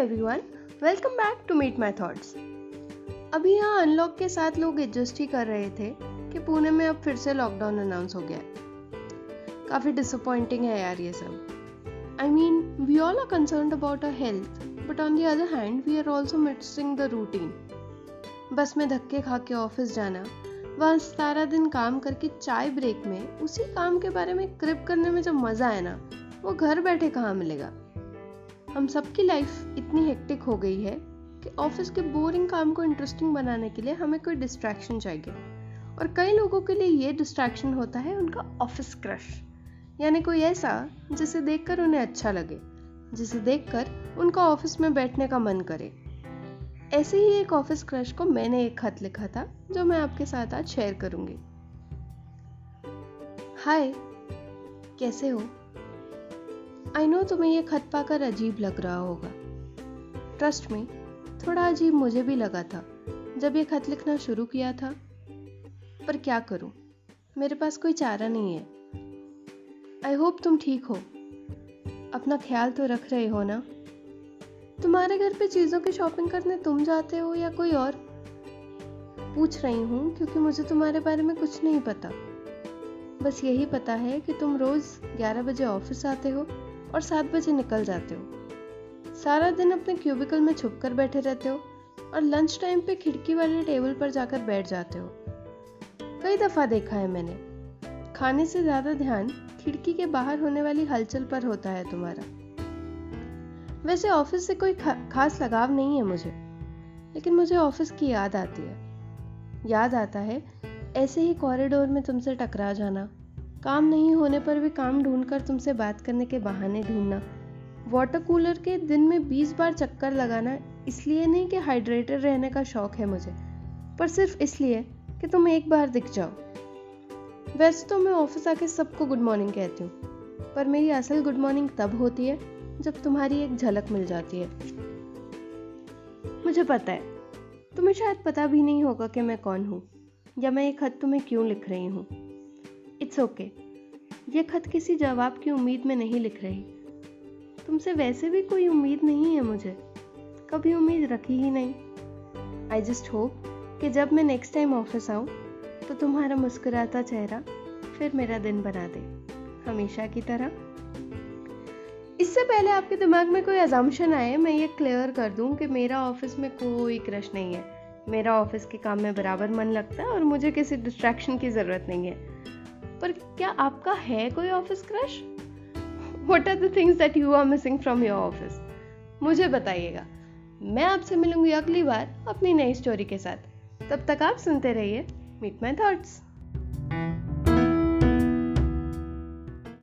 Everyone welcome back to Meet My Thoughts अभी यहाँ unlock के साथ लोग एडजस्ट ही कर रहे थे कि पुणे में अब फिर से लॉकडाउन अनाउंस हो गया है। काफ़ी डिसअपॉइंटिंग है यार ये सब। I mean we all are concern about our health but on the other hand we are also missing the routine bus में धक्के खा के ऑफ़िस जाना, वहाँ सारा दिन काम करके चाय ब्रेक में, उसी काम के बारे में क्रिप करने में जो मज़ा है ना, वो घर बैठे कहाँ मिलेगा? हम सबकी लाइफ इतनी हेक्टिक हो गई है कि ऑफ़िस के बोरिंग काम को इंटरेस्टिंग बनाने के लिए हमें कोई डिस्ट्रैक्शन चाहिए। और कई लोगों के लिए ये डिस्ट्रैक्शन होता है उनका ऑफ़िस क्रश यानी कोई ऐसा जिसे देखकर उन्हें अच्छा लगे, जिसे देखकर उनका ऑफ़िस में बैठने का मन करे। ऐसे ही एक ऑफ़िस क्रश को मैंने एक खत लिखा था, जो मैं आपके साथ आज शेयर करूँगी। हाय कैसे हो? आई नो तुम्हें ये खत पाकर अजीब लग रहा होगा। ट्रस्ट में थोड़ा अजीब मुझे भी लगा था, जब ये खत लिखना शुरू किया था। पर क्या करूँ? मेरे पास कोई चारा नहीं है। आई होप तुम ठीक हो। अपना ख्याल तो रख रहे हो ना? तुम्हारे घर पे चीज़ों की शॉपिंग करने तुम जाते हो या कोई और? पूछ रही हूँ, क्योंकि मुझे तुम्हारे बारे में कुछ नहीं पता। बस यही पता है कि तुम रोज़ 11 बजे ऑफ़िस आते हो। और सात बजे निकल जाते हो। सारा दिन अपने क्यूबिकल में छुप कर बैठे रहते हो और लंच टाइम पे खिड़की वाले टेबल पर जाकर बैठ जाते हो। कई दफ़ा देखा है मैंने। खाने से ज़्यादा ध्यान खिड़की के बाहर होने वाली हलचल पर होता है तुम्हारा। वैसे ऑफ़िस से कोई खा, खास लगाव नहीं है मुझे लेकिन मुझे ऑफ़िस की याद आती है। याद आता है ऐसे ही कॉरिडोर में तुमसे टकरा जाना। काम नहीं होने पर भी काम ढूंढकर तुमसे बात करने के बहाने ढूंढना। वाटर कूलर के दिन में 20 बार चक्कर लगाना इसलिए नहीं कि हाइड्रेटेड रहने का शौक है मुझे, पर सिर्फ़ इसलिए कि तुम एक बार दिख जाओ। वैसे तो मैं ऑफ़िस आके सबको गुड मॉर्निंग कहती हूँ, पर मेरी असल गुड मॉर्निंग तब होती है जब तुम्हारी एक झलक मिल जाती है। मुझे पता है, तुम्हें शायद पता भी नहीं होगा कि मैं कौन हूँ, या मैं ये खत तुम्हें क्यों लिख रही हूँ। It's okay. ये खत किसी जवाब की उम्मीद में नहीं लिख रही। तुमसे वैसे भी कोई उम्मीद नहीं है मुझे। कभी उम्मीद रखी ही नहीं। आई जस्ट होप कि जब मैं नेक्स्ट टाइम ऑफ़िस आऊँ तो तुम्हारा मुस्कुराता चेहरा फिर मेरा दिन बना दे। हमेशा की तरह। इससे पहले आपके दिमाग में कोई अजम्पन आए, मैं ये क्लियर कर दूँ कि मेरा ऑफ़िस में कोई क्रश नहीं है। मेरा ऑफ़िस के काम में बराबर मन लगता है और मुझे किसी डिस्ट्रैक्शन की ज़रूरत नहीं है। पर क्या आपका है कोई office crush what are the things that you are missing from your office मुझे बताइएगा। मैं आपसे मिलूँगी अगली बार अपनी नई स्टोरी के साथ। तब तक आप सुनते रहिए मीट माई थॉट्स